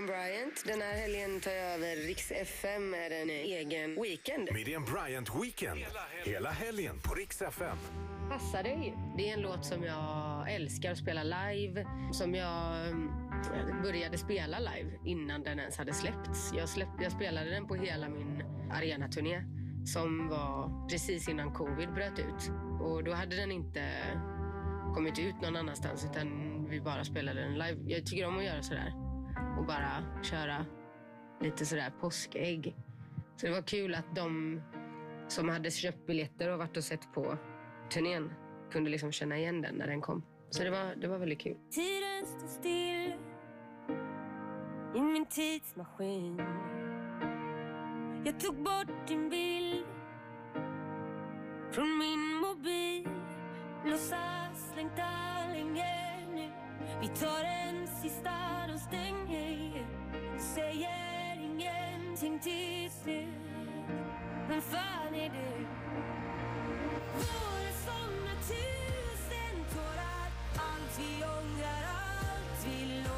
Miriam Bryant. Den här helgen tar jag över Riks FM med en egen weekend. Miriam Bryant Weekend. Hela helgen på Rix FM. Passa dig. Det är en låt som jag älskar att spela live. Som jag mm, började spela live innan den ens hade släppts. Jag, släpp, jag spelade den på hela min arenaturné som var precis innan covid bröt ut. Och då hade den inte kommit ut någon annanstans utan vi bara spelade den live. Jag tycker om att göra sådär och bara köra lite sådär påskägg. Så det var kul att de som hade köpt biljetter och varit och sett på turnén kunde liksom känna igen den när den kom. Så det var, det var väldigt kul. Tiden står still i min tidsmaskin. Jag tog bort din bild från min mobil. Låtsas längta länge nu. Vi tar en sista och stänger. Säger ingenting till slut. Vem fan är du? Våra sommar, tusen tårar Allt vi ångrar, allt vi lovar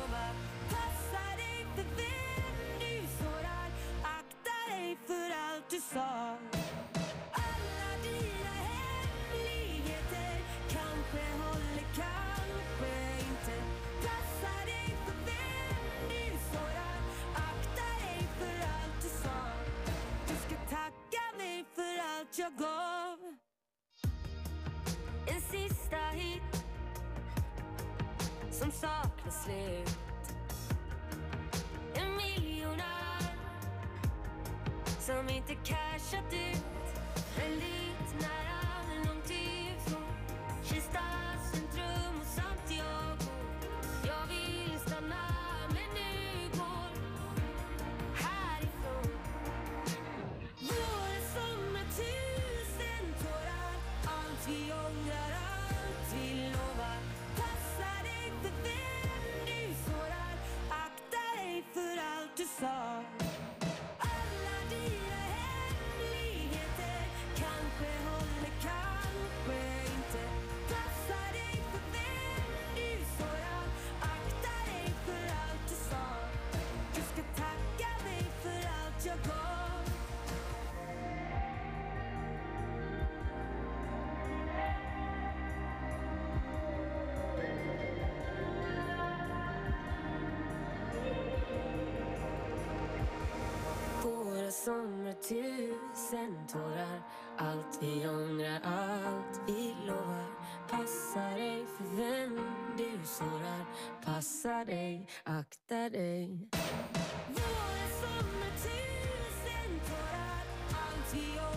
som saknar slut. En miljonär som inte cashat ut. Som sommar, tusen tårar. Allt vi ångrar, allt vi lovar. Passa dig för vem du sårar. Passa dig, akta dig. Våra sommar, tusen tårar. Allt vi ångrar,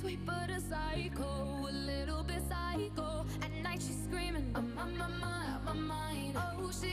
sweet but a psycho, a little bit psycho. At night she's screaming, I'm on my mind, on my mind. Oh, she